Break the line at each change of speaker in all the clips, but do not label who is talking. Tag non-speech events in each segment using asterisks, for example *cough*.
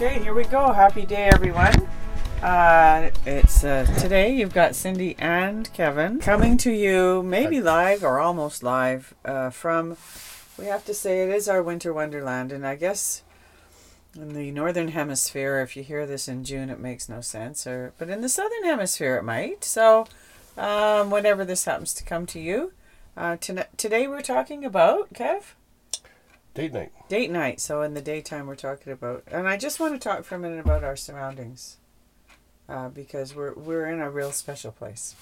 Okay, here we go. Happy day, everyone. Uh, it's uh, today. You've got Cindi and Kevin coming to you, maybe live or almost live uh, from. We have to say it is our winter wonderland, and I guess in the northern hemisphere, if you hear this in June, it makes no sense. Or but in the southern hemisphere, it might. So, um, whenever this happens to come to you, uh, to, today we're talking about Kev
Date night.
date night. So in the daytime, we're talking about, and I just want to talk for a minute about our surroundings, uh, because we're we're in a real special place.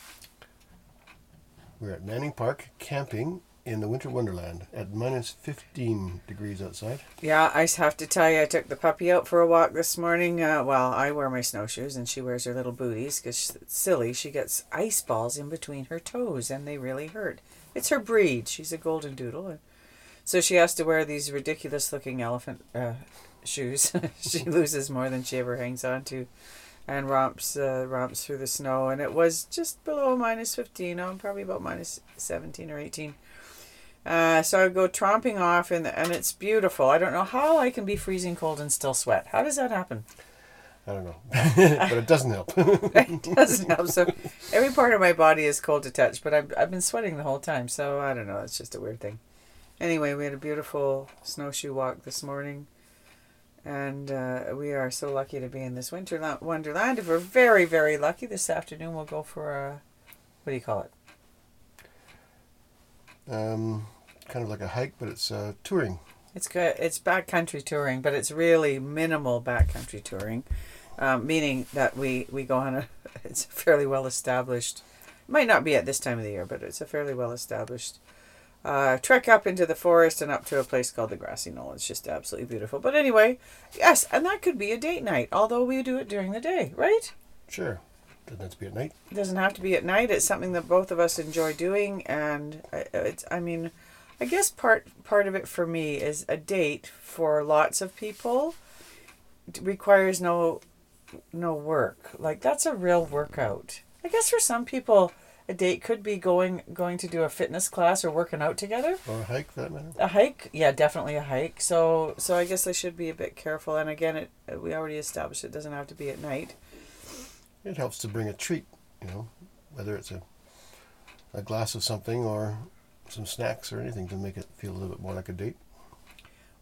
We're at Manning Park camping in the winter wonderland at minus 15 degrees outside.
Yeah, I have to tell you, I took the puppy out for a walk this morning. Uh, well, I wear my snowshoes and she wears her little booties because silly. She gets ice balls in between her toes and they really hurt. It's her breed. She's a golden doodle. And so she has to wear these ridiculous looking elephant uh, shoes. *laughs* she loses more than she ever hangs on to and romps uh, romps through the snow. And it was just below minus 15, oh, probably about minus 17 or 18. Uh, so I go tromping off, and and it's beautiful. I don't know how I can be freezing cold and still sweat. How does that happen?
I don't know. *laughs* but it doesn't help. *laughs*
it doesn't help. So every part of my body is cold to touch, but I've I've been sweating the whole time. So I don't know. It's just a weird thing. Anyway, we had a beautiful snowshoe walk this morning, and uh, we are so lucky to be in this winter wonderland. If we're very very lucky, this afternoon we'll go for a what do you call it?
um, kind of like a hike, but it's uh, touring.
It's good. It's backcountry touring, but it's really minimal backcountry touring, um, meaning that we we go on a. *laughs* It's a fairly well established. Might not be at this time of the year, but it's a fairly well established uh, trek up into the forest and up to a place called the Grassy Knoll. It's just absolutely beautiful. But anyway, yes, and that could be a date night, although we do it during the day, right?
Sure. Doesn't have to be at night.
It doesn't have to be at night. It's something that both of us enjoy doing, and uh, it's. I mean, I guess part part of it for me is a date for lots of people requires no no work. Like that's a real workout. I guess for some people a date could be going going to do a fitness class or working out together.
Or a hike, for that matter.
A hike, yeah, definitely a hike. So so I guess I should be a bit careful. And again, it we already established it doesn't have to be at night.
It helps to bring a treat, you know, whether it's a a glass of something or some snacks or anything to make it feel a little bit more like a date.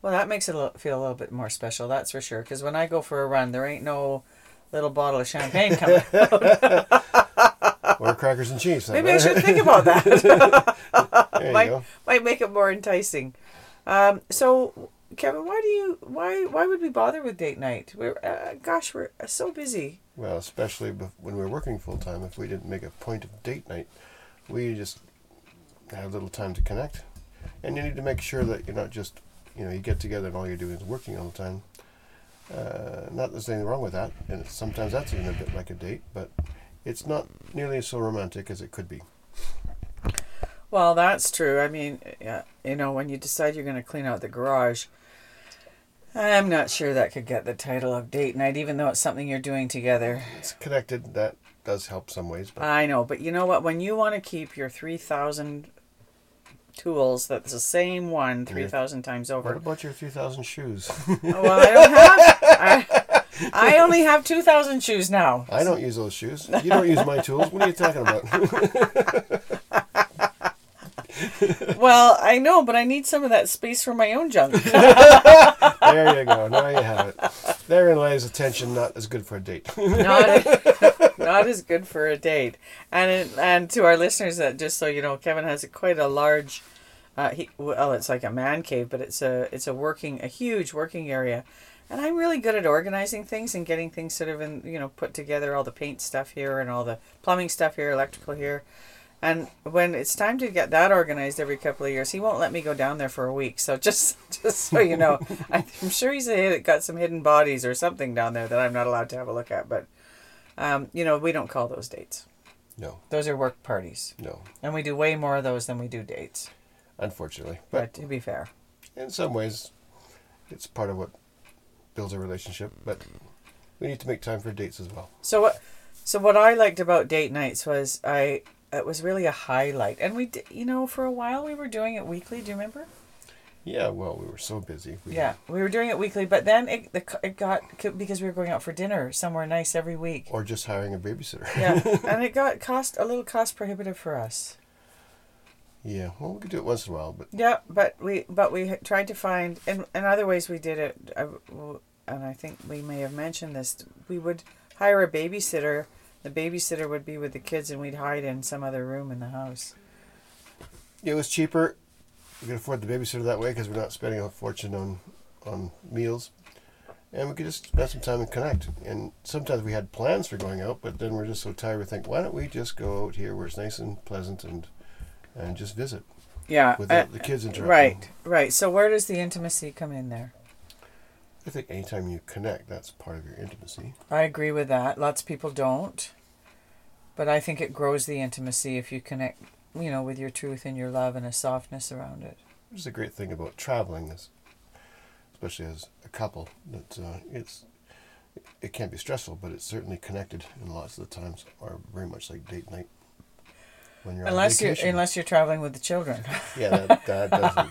Well, that makes it feel a little bit more special, that's for sure. Because when I go for a run, there ain't no little bottle of champagne coming *laughs* out. *laughs*
or crackers and cheese.
Maybe I should think about that. *laughs* *laughs* might,
go.
might make it more enticing. Um, so, Kevin, why do you why why would we bother with date night? We're uh, gosh, we're so busy.
Well, especially when we're working full time, if we didn't make a point of date night, we just have little time to connect. And you need to make sure that you're not just, you know, you get together and all you're doing is working all the time. Uh, not that there's anything wrong with that, and sometimes that's even a bit like a date, but it's not nearly as so romantic as it could be.
Well, that's true. I mean, you know, when you decide you're going to clean out the garage, I'm not sure that could get the title of date night, even though it's something you're doing together.
It's connected. That does help some ways, but
I know, but you know what? When you want to keep your 3,000 tools, that's the same one 3,000 times over.
what about your 3,000 shoes?
well, I don't have. I, *laughs* I only have 2,000 shoes now.
I don't use those shoes. You don't use my tools. What are you talking about? *laughs*
Well, I know, but I need some of that space for my own junk. *laughs*
there you go. Now you have it. Therein lies attention not as good for a date.
not, *laughs* not as good for a date. And it, and to our listeners, that just so you know, Kevin has a, quite a large. Uh, he, well, it's like a man cave, but it's a it's a working a huge working area, and I'm really good at organizing things and getting things sort of in you know put together. All the paint stuff here and all the plumbing stuff here, electrical here. And when it's time to get that organized every couple of years, he won't let me go down there for a week. So *laughs* just just so you know, *laughs* I'm sure he's a, got some hidden bodies or something down there that I'm not allowed to have a look at. But um, you know, we don't call those dates.
No,
Those are work parties,
no,
and we do way more of those than we do dates.
unfortunately.
But
But
to be fair,
in some ways, it's part of what builds a relationship. But we need to make time for dates as well.
so what? So what I liked about date nights was I it was really a highlight, and we did, you know for a while we were doing it weekly. Do you remember?
Yeah, well, we were so busy. We,
Yeah, we were doing it weekly, but then it the, it got because we were going out for dinner somewhere nice every week.
Or just hiring a babysitter.
Yeah, *laughs* and it got cost a little cost prohibitive for us.
Yeah, well, we could do it once in a while, but
Yeah, but we but we tried to find and in other ways we did it, I, and I think we may have mentioned this. We would hire a babysitter. The babysitter would be with the kids, and we'd hide in some other room in the house.
it was cheaper. We could afford the babysitter that way because we're not spending a fortune on on meals, and we could just spend some time and connect. And sometimes we had plans for going out, but then we're just so tired. We think, why don't we just go out here where it's nice and pleasant and and just visit
Yeah,
without
uh,
the kids interrupting.
right, right. So where does the intimacy come in there?
I think anytime you connect, that's part of your intimacy.
I agree with that. Lots of people don't. But I think it grows the intimacy if you connect, you know, with your truth and your love and a softness around it.
Which is a great thing about traveling, is especially as a couple, that uh, it's it can't be stressful, but it's certainly connected, and lots of the times are very much like date night. When you're
Unless you're unless you're traveling with the children. *laughs*
yeah, that, that doesn't.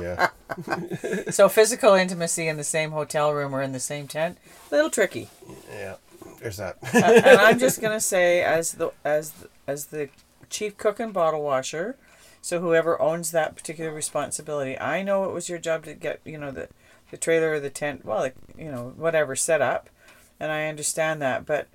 Yeah,
so physical intimacy in the same hotel room or in the same tent, A little tricky.
yeah. There's that.
Uh, and I'm just gonna say, as the as the, as the chief cook and bottle washer, so whoever owns that particular responsibility, I know it was your job to get you know the the trailer or the tent, well, you know whatever set up, and I understand that, but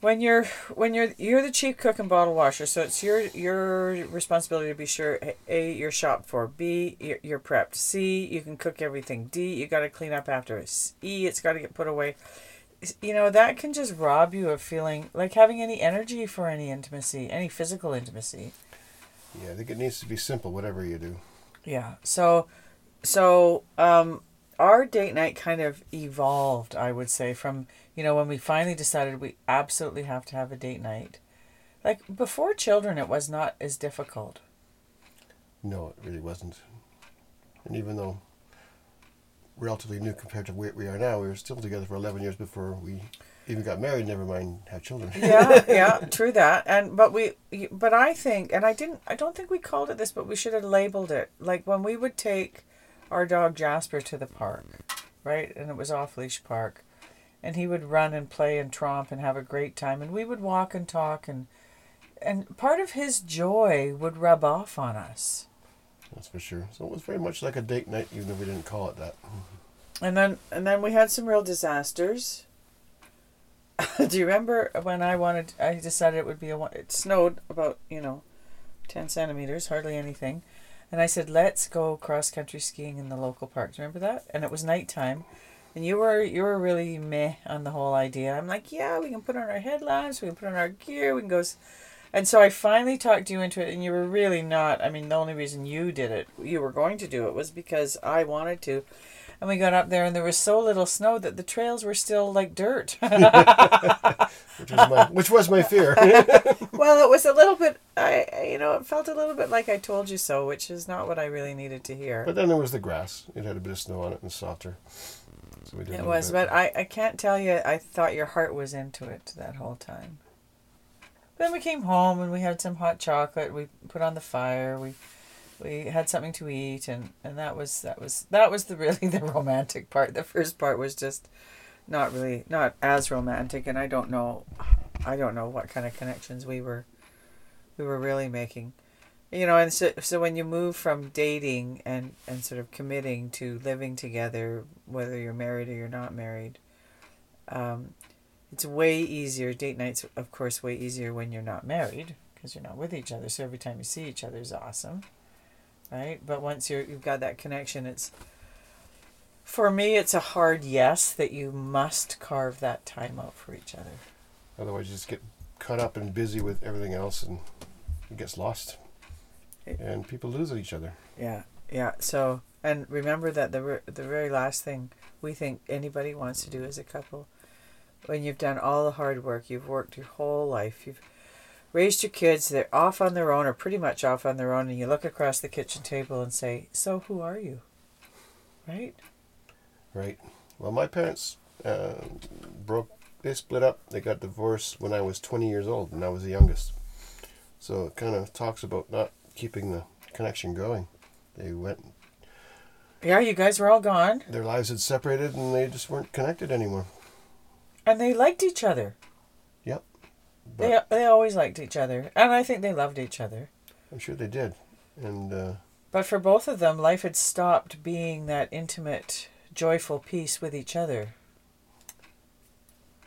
when you're when you're you're the chief cook and bottle washer, so it's your your responsibility to be sure a you're shopped for, b you're, you're prepped, c you can cook everything, d you got to clean up after it, e it's got to get put away you know that can just rob you of feeling like having any energy for any intimacy any physical intimacy
yeah, I think it needs to be simple, whatever you do.
yeah so so um our date night kind of evolved i would say from you know when we finally decided we absolutely have to have a date night like before children it was not as difficult
No, it really wasn't. And even though relatively new compared to where we are now, we were still together for 11 years before we even got married. Never mind have children.
yeah *laughs* yeah true that and but we but i think and i didn't i don't think we called it this but we should have labeled it like when we would take our dog jasper to the park right? And it was off leash park. And he would run and play and tromp and have a great time. And we would walk and talk and and part of his joy would rub off on us.
That's for sure. So it was very much like a date night, even though we didn't call it that.
and then and then we had some real disasters. *laughs* Do you remember when i wanted i decided it would be a it snowed about you know 10 centimeters hardly anything and i said let's go cross country skiing in the local parks. remember that? And it was nighttime. And you were you were really meh on the whole idea. I'm like yeah we can put on our headlamps we can put on our gear we can go s-" and so i finally talked you into it and you were really not i mean the only reason you did it you were going to do it was because i wanted to and we got up there and there was so little snow that the trails were still like dirt *laughs*
Which was my, which was my fear. *laughs*
well, it was a little bit. I, you know, it felt a little bit like I told you so, which is not what I really needed to hear.
but then there was the grass. It had a bit of snow on it and softer. So we did
it was,
bit.
but I, I can't tell you. I thought your heart was into it that whole time. Then we came home and we had some hot chocolate. We put on the fire. We we had something to eat, and, and that was that was that was the *laughs* really the romantic part. The first part was just not really not as romantic, and I don't know, I don't know what kind of connections we were we were really making. You know, and so, so when you move from dating and, and sort of committing to living together, whether you're married or you're not married, um, it's way easier. Date nights, of course, way easier when you're not married because you're not with each other. So every time you see each other is awesome, right? But once you're you've got that connection, it's for me, it's a hard yes that you must carve that time out for each other.
Otherwise, you just get caught up and busy with everything else and it gets lost. And people lose each other.
Yeah, yeah. So, and remember that the the very last thing we think anybody wants to do as a couple, when you've done all the hard work, you've worked your whole life, you've raised your kids, they're off on their own or pretty much off on their own, and you look across the kitchen table and say, "So who are you?" Right?
Right. Well, my parents uh, broke. They split up. They got divorced when I was 20 years old, and I was the youngest. So it kind of talks about not keeping the connection going. They went
Yeah, you guys were all gone,
their lives had separated and they just weren't connected anymore.
and they liked each other. They they always liked each other, and I think they loved each other.
I'm sure they did. And uh,
But for both of them, life had stopped being that intimate, joyful peace with each other.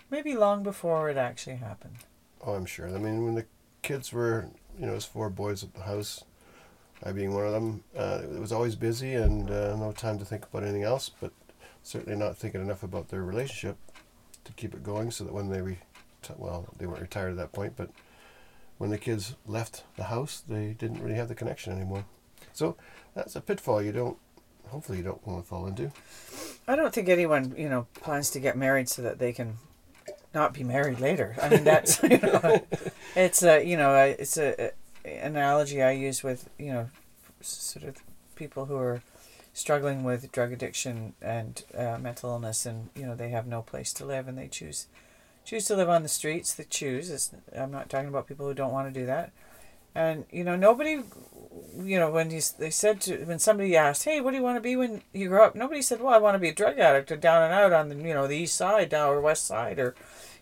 Maybe long before it actually happened.
oh, I'm sure. I mean, when the kids were, you know, it was four boys at the house, I being one of them, uh, it was always busy and uh, no time to think about anything else, but certainly not thinking enough about their relationship to keep it going so that when they re- well, they weren't retired at that point, but when the kids left the house, they didn't really have the connection anymore. So that's a pitfall you don't, hopefully, you don't want to fall into.
I don't think anyone, you know, plans to get married so that they can not be married later. I mean, that's *laughs* you know, it's a you know, it's a, a analogy I use with you know, sort of people who are struggling with drug addiction and uh, mental illness, and you know, they have no place to live, and they choose choose to live on the streets. They choose. It's, I'm not talking about people who don't want to do that. And you know, nobody, you know, when you, they said to when somebody asked, "Hey, what do you want to be when you grow up?" Nobody said, "Well, I want to be a drug addict or down and out on the you know the east side or west side or."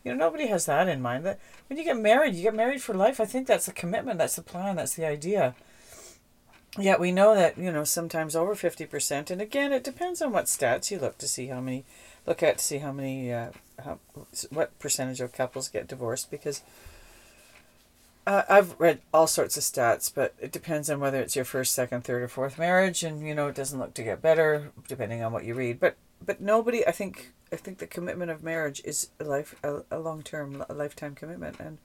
You know, nobody has that in mind. That when you get married, you get married for life. I think that's the commitment. That's the plan. That's the idea. Yet we know that you know sometimes over fifty percent, and again, it depends on what stats you look to see how many look at to see how many uh, how, what percentage of couples get divorced because uh, I've read all sorts of stats, but it depends on whether it's your first, second, third, or fourth marriage, and you know it doesn't look to get better depending on what you read. But but nobody, I think, I think the commitment of marriage is a life, a, a long term, a lifetime commitment, and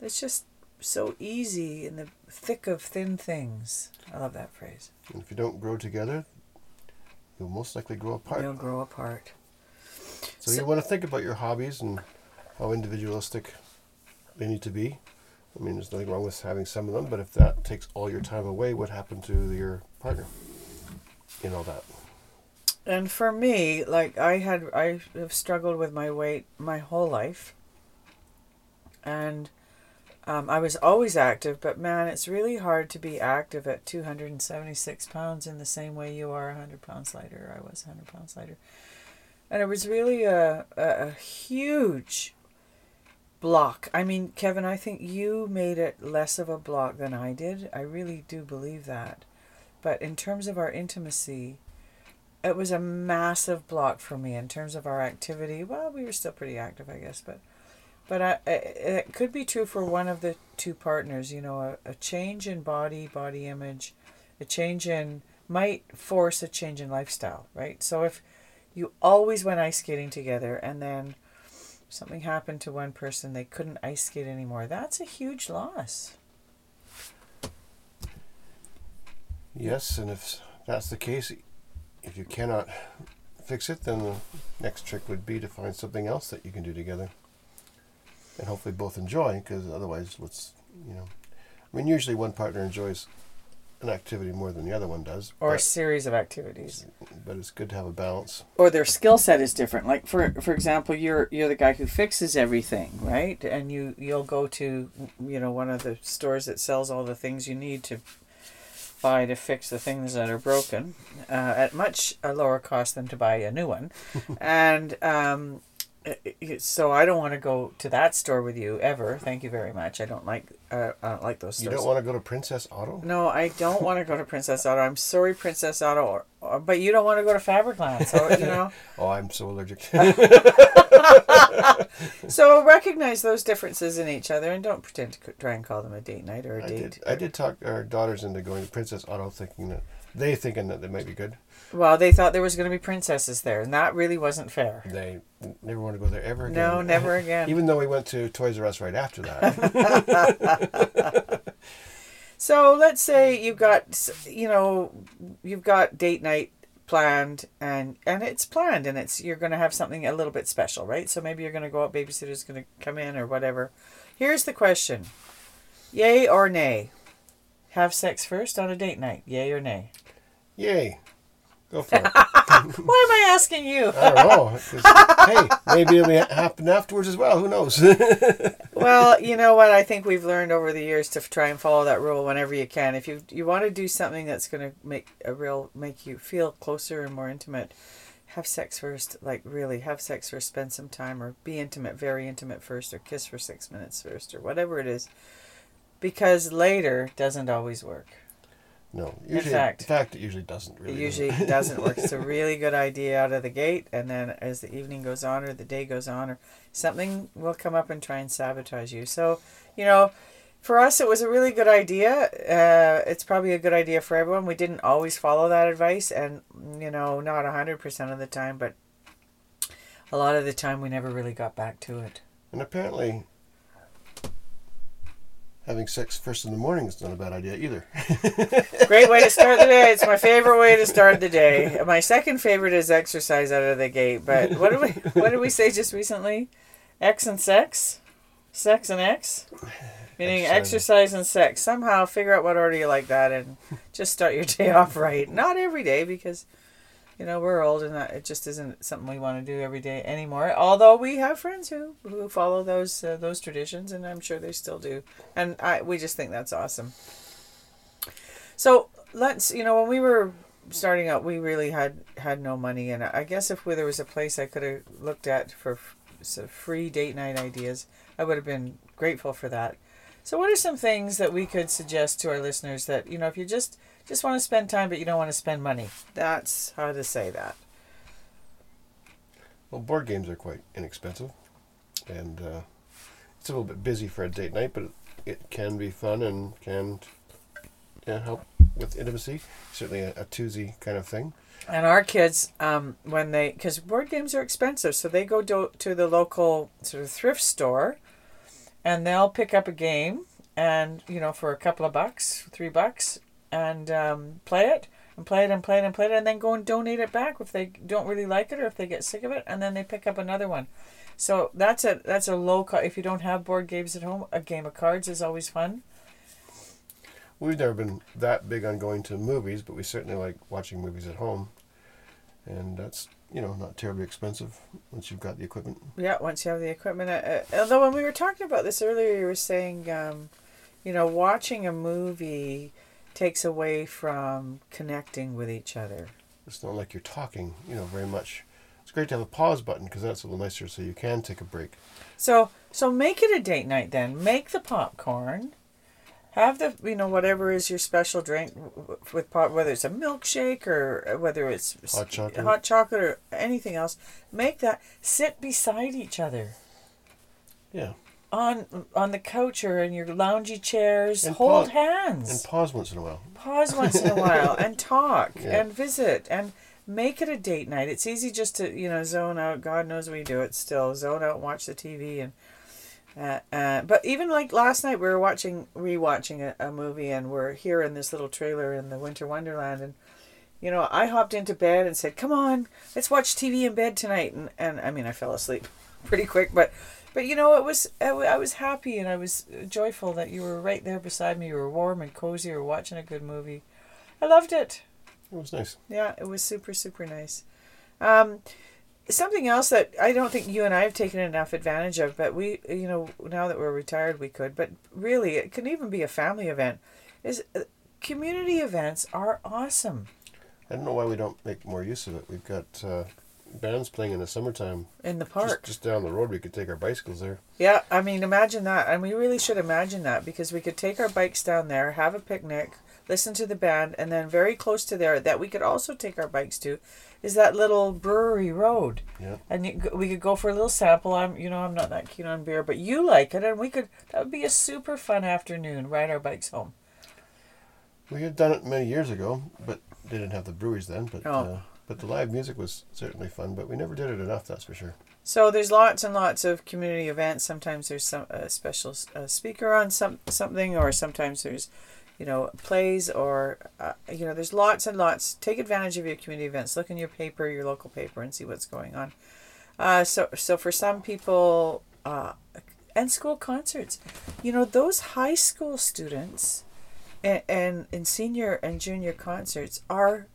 it's just so easy in the thick of thin things. I love that phrase.
And if you don't grow together, you'll most likely grow apart.
You'll grow apart.
So,
So-
you want to think about your hobbies and how individualistic they need to be. I mean, there's nothing wrong with having some of them, but if that takes all your time away, what happened to your partner in all that?
And for me, like I had, I have struggled with my weight my whole life. And um, I was always active, but man, it's really hard to be active at 276 pounds in the same way you are 100 pounds lighter. I was 100 pounds lighter. And it was really a, a, a huge block. I mean, Kevin, I think you made it less of a block than I did. I really do believe that. But in terms of our intimacy, it was a massive block for me in terms of our activity. Well, we were still pretty active, I guess, but but I, it could be true for one of the two partners. You know, a, a change in body, body image, a change in might force a change in lifestyle, right? So if you always went ice skating together and then something happened to one person, they couldn't ice skate anymore. That's a huge loss.
Yes, and if that's the case, if you cannot fix it, then the next trick would be to find something else that you can do together, and hopefully both enjoy. Because otherwise, what's you know, I mean, usually one partner enjoys an activity more than the other one does,
Or a series of activities.
but it's good to have a balance.
or their skill set is different. Like for for example, you're you're the guy who fixes everything, right? And you you'll go to you know one of the stores that sells all the things you need to buy to fix the things that are broken uh, at much a lower cost than to buy a new one, *laughs* and um, it- it- Uh, uh, so I don't want to go to that store with you ever. Thank you very much. I don't like uh, I don't like those
You don't want to go to Princess Auto.
No, I don't want to go to Princess Auto. I'm sorry, Princess Auto, or, or, but you don't want to go to Fabricland. So you know. *laughs*
Oh, I'm so allergic. *laughs* *laughs*
So recognize those differences in each other and don't pretend to try and call them a date night or a
I
date.
did. I did talk our daughters into going to Princess Auto, thinking that they thinking that they might be good.
Well, they thought there was going to be princesses there, and that really wasn't fair.
They never want to go there ever again.
No, never *laughs* again.
Even though we went to Toys R Us right after that. *laughs* *laughs*
So let's say you've got, you know, you've got date night planned, and and it's planned, and it's you're going to have something a little bit special, right? So maybe you're going to go out, babysitter's going to come in, or whatever. Here's the question: Yay or nay? Have sex first on a date night? Yay or nay?
Yay. Go for it. *laughs*
Why am I asking you?
I don't know. hey, maybe it'll be happen afterwards as well. Who knows? *laughs*
well, you know what? I think we've learned over the years to try and follow that rule whenever you can. If you you want to do something that's going to make a real make you feel closer and more intimate, have sex first. Like really, have sex first. Spend some time, or be intimate, very intimate first, or kiss for six minutes first, or whatever it is. Because later doesn't always work.
No, usually,
fact-
in fact, it usually doesn't really.
It usually *laughs* doesn't work. It's a really good idea out of the gate, and then as the evening goes on, or the day goes on, or something will come up and try and sabotage you. So, you know, for us, it was a really good idea. Uh, it's probably a good idea for everyone. We didn't always follow that advice, and you know, not hundred percent of the time, but a lot of the time, we never really got back to it.
And apparently, having sex first in the morning is not a bad idea either. *laughs*
Great way to start the day. It's my favorite way to start the day. My second favorite is exercise out of the gate. But what did we what did we say just recently? X and sex, sex and X, meaning
Exercise.
exercise and sex. Somehow figure out what order you like that, and just start your day *laughs* off right. Not every day because. You know we're old, and it just isn't something we want to do every day anymore. Although we have friends who, who follow those uh, those traditions, and I'm sure they still do. And I we just think that's awesome. So let's you know when we were starting out, we really had had no money, and I guess if there was a place I could have looked at for free date night ideas, I would have been grateful for that. So what are some things that we could suggest to our listeners that you know if you just just want to spend time but you don't want to spend money? That's how to say that.
well, board games are quite inexpensive, and uh, it's a little bit busy for a date night, but it, can be fun and can yeah, help with intimacy. Certainly a, a kind of thing.
And our kids, um, when they, because board games are expensive, so they go do, to the local sort of thrift store, and they'll pick up a game, and you know for a couple of bucks, three bucks, and um, play it, and play it, and play it, and play it, and then go and donate it back if they don't really like it or if they get sick of it, and then they pick up another one. So that's a that's a low cost. If you don't have board games at home, a game of cards is always fun.
We've never been that big on going to movies, but we certainly like watching movies at home, and that's you know not terribly expensive once you've got the equipment.
Yeah, once you have the equipment. Uh, uh, although when we were talking about this earlier, you were saying, um, you know, watching a movie takes away from connecting with each other.
It's not like you're talking, you know, very much. It's great to have a pause button because that's a little nicer, so you can take a break.
So, so make it a date night then. Make the popcorn. Have the you know whatever is your special drink with pot whether it's a milkshake or uh, whether it's
Hot chocolate.
hot chocolate or anything else. Make that sit beside each other.
Yeah,
on on the couch or in your loungy chairs.
And
hold
pause-
hands.
and pause once in a while.
pause once in a while *laughs* and talk
Yeah.
and visit and make it a date night. It's easy just to you know zone out. God knows we do it still. Zone out and watch the TV and. Uh, uh, but even like last night, we were watching, rewatching a, a movie, and we're here in this little trailer in the Winter Wonderland, and you know, I hopped into bed and said, "Come on, let's watch TV in bed tonight," and and I mean, I fell asleep *laughs* pretty quick, but but you know, it was I, was happy and I was joyful that you were right there beside me. You were warm and cozy. You were watching a good movie. I loved it.
It was nice.
Yeah, it was super super nice. Um, something else that I don't think you and I have taken enough advantage of, but we, you know, now that we're retired, we could. But really, it can even be a family event. Is uh, community events are awesome
I don't know why we don't make more use of it. We've got uh, bands playing in the summertime.
in the
Just,
park.
just down the road, we could take our bicycles there.
Yeah, I mean, imagine that. And we really should imagine that because we could take our bikes down there, have a picnic, listen to the band, and then very close to there, that we could also take our bikes to, is that little brewery road.
Yeah.
And you, we could go for a little sample. I'm, you know, I'm not that keen on beer, but you like it, and we could. That would be a super fun afternoon. Ride our bikes home.
We had done it many years ago, but they didn't have the breweries then. But
Oh.
uh, but the live music was certainly fun. But we never did it enough. That's for sure.
So there's lots and lots of community events. Sometimes there's some a special uh, speaker on some something, or sometimes there's, you know, plays or uh, you know, there's lots and lots. Take advantage of your community events. Look in your paper, your local paper, and see what's going on. Uh, so so for some people, uh, and school concerts, you know, those high school students, and and, and senior and junior concerts are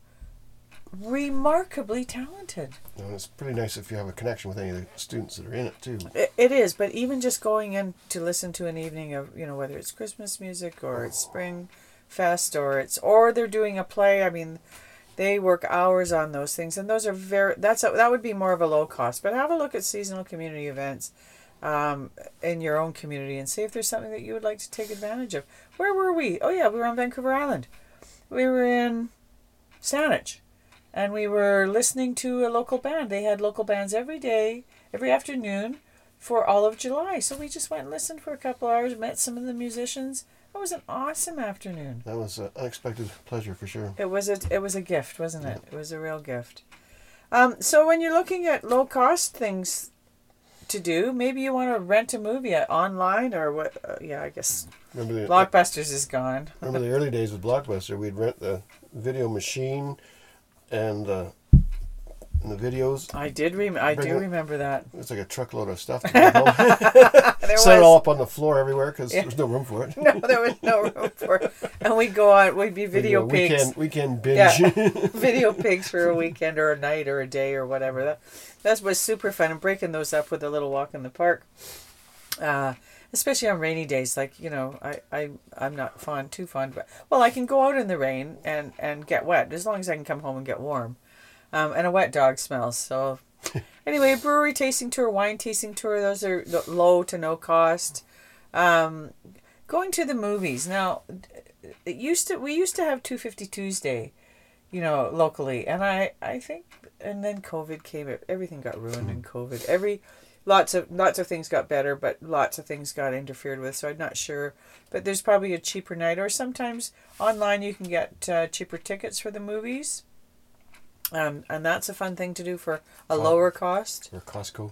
remarkably talented.
And it's pretty nice if you have a connection with any of the students that are in it too.
It, it is, but even just going in to listen to an evening of you know whether it's Christmas music or it's spring fest or it's or they're doing a play. I mean, they work hours on those things, and those are very that's a, that would be more of a low cost. But have a look at seasonal community events um, in your own community and see if there's something that you would like to take advantage of. Where were we? Oh yeah, we were on Vancouver Island. We were in Saanich and we were listening to a local band. They had local bands every day, every afternoon for all of July. So we just went and listened for a couple hours, met some of the musicians. It was an awesome afternoon.
That was an unexpected pleasure for sure.
It was a it was a gift, wasn't it? It was a real gift. Um, so when you're looking at low cost things to do, maybe you want to rent a movie online or what? Uh, yeah, I guess
Remember the
Blockbusters is gone.
remember the early days with Blockbuster? We'd rent the video machine and uh, and the videos.
I did rem- I do
it.
remember that.
It's like a truckload of stuff. To bring home. Set it all up on the floor everywhere because
Yeah.
there's no room for it. *laughs*
no, there was no room for it. And we'd go on, we'd be video
We
pigs.
Weekend, weekend binge.
Yeah. *laughs* video pigs for a weekend or a night or a day or whatever. That that was super fun and breaking those up with a little walk in the park. Uh, especially on rainy days, like you know, I I I'm not fond too fond, but well, I can go out in the rain and and get wet as long as I can come home and get warm. Um, and a wet dog smells so. *laughs* anyway, brewery tasting tour, wine tasting tour. Those are low to no cost. Um, going to the movies now. It used to we used to have two fifty Tuesday you know, locally. And I, I think, and then COVID came. Everything got ruined in COVID. Every, lots of lots of things got better, but lots of things got interfered with. So I'm not sure. But there's probably a cheaper night, or sometimes online you can get uh, cheaper tickets for the movies. Um, and that's a fun thing to do for a
Fun.
lower cost.
or Costco.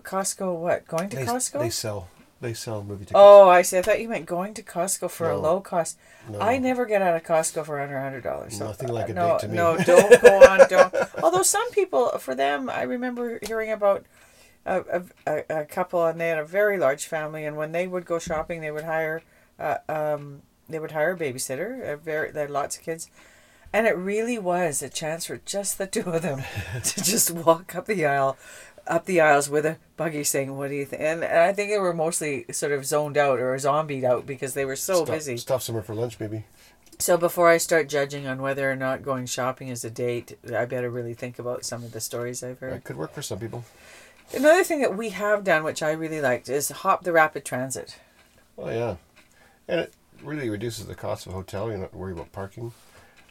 Costco, what? Going to
They,
Costco?
they sell they sell movie tickets.
Oh, I see. I thought you meant going to Costco for a low cost.
No.
I never get out of Costco for under hundred dollars.
Nothing like a
no,
date to me.
No, *laughs* don't go on. Don't. Although some people, for them, I remember hearing about a, a, a, a couple, and they had a very large family, and when they would go shopping, they would hire, uh, um, they would hire a babysitter. A very, they had lots of kids. And it really was a chance for just the two of them *laughs* to just walk up the aisle, up the aisles with a buggy saying, What do you think? And, and I think they were mostly sort of zoned out or zombied out because they were so
stop,
busy.
Stop somewhere for lunch, maybe.
So before I start judging on whether or not going shopping is a date, I better really think about some of the stories I've heard.
It could work for some people.
Another thing that we have done, which I really liked, is hop the rapid transit.
Oh yeah, and it really reduces the cost of a hotel. You're not worried about parking.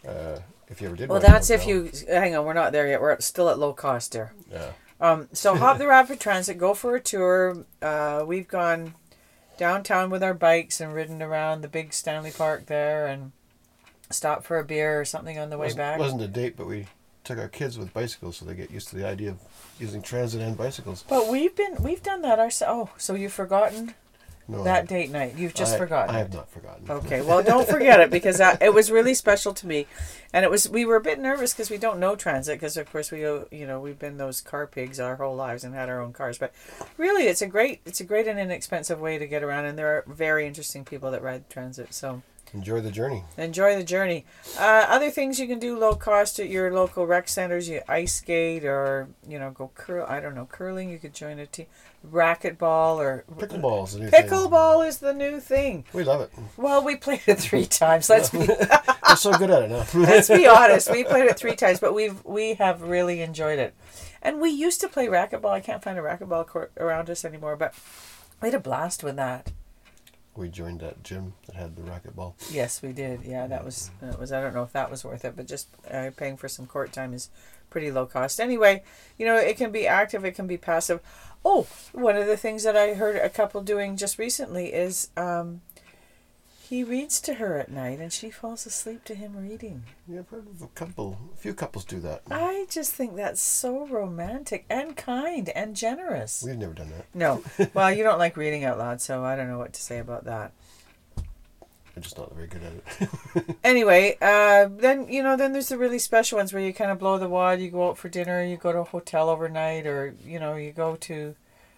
Uh, if you ever did.
Well, that's if you hang on. We're not there yet. We're still at low cost there.
Yeah.
Um, so *laughs* hop the rapid transit, go for a tour. Uh, we've gone downtown with our bikes and ridden around the big Stanley Park there, and stopped for a beer or something on the way
wasn't,
back.
wasn't a date, but we took our kids with bicycles, so they get used to the idea of using transit and bicycles.
But we've been we've done that ourselves. Oh, so you've forgotten
No,
that date night? You've just
I,
forgotten.
I have not forgotten.
Okay, well, don't forget it because that, it was really special to me, and it was. We were a bit nervous because we don't know transit because, of course, we uh, you know we've been those car pigs our whole lives and had our own cars. But really, it's a great it's a great and inexpensive way to get around, and there are very interesting people that ride transit. So
Enjoy the journey.
enjoy the journey. Uh, other things you can do low cost at your local rec centers. You ice skate or you know go curl. I don't know curling. You could join a team. Racquetball or
Pickleball's the new thing.
pickleball is the new thing.
We love it.
Well, we played it three times. Let's be *laughs*
We're so good at it now. *laughs*
Let's be honest. We played it three times, but we've we have really enjoyed it. And we used to play racquetball. I can't find a racquetball court around us anymore, but we had a blast with that.
We joined that gym that had the racquetball.
Yes, we did. Yeah, that was that was. I don't know if that was worth it, but just uh, paying for some court time is pretty low cost. Anyway, you know, it can be active, it can be passive. Oh, one of the things that I heard a couple doing just recently is um, he reads to her at night, and she falls asleep to him reading.
Yeah, I've heard of a couple, a few couples do that.
I just think that's so romantic and kind and generous.
We've never done that.
No. *laughs* Well, you don't like reading out loud, so I don't know what to say about that.
I'm just not very good at it. *laughs*
Anyway, uh, then, you know, then there's the really special ones where you kind of blow the wad, you go out for dinner, you go to a hotel overnight, or, you know, you go to.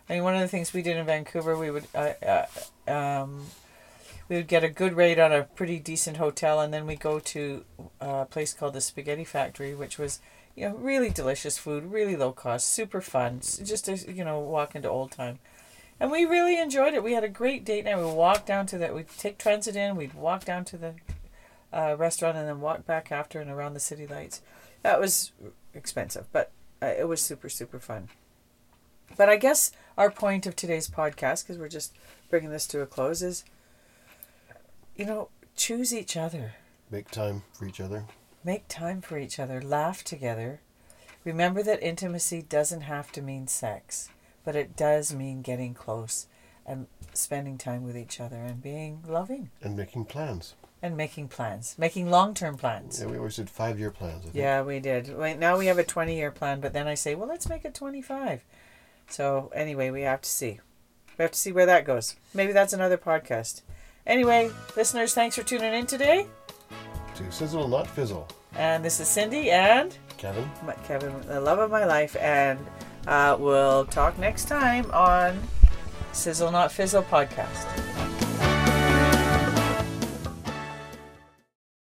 I mean, one of the things we did in Vancouver, we would. Uh, uh, um, we would get a good rate on a pretty decent hotel, and then we go to a place called the Spaghetti Factory, which was you know really delicious food, really low cost, super fun, just to you know walk into old time. And we really enjoyed it. We had a great date night. We walked down to the, we'd take transit in, we'd walk down to the uh, restaurant and then walk back after and around the city lights. That was expensive, but uh, it was super, super fun. But I guess our point of today's podcast, because we're just bringing this to a close, is you know, choose each other.
Make time for each other.
Make time for each other. Laugh together. Remember that intimacy doesn't have to mean sex, but it does mean getting close and spending time with each other and being loving
And making plans.
and making plans, making long term plans.
Yeah, we always did five year plans.
Yeah, we did. Wait, now we have a 20 year plan, but then I say, well, let's make it 25. So, anyway, we have to see. We have to see where that goes. Maybe that's another podcast. Anyway, listeners, thanks for tuning in today.
To sizzle, not fizzle.
And this is Cindi and
Kevin.
my- Kevin, the love of my life. And uh, we'll talk next time on Sizzle Not Fizzle podcast.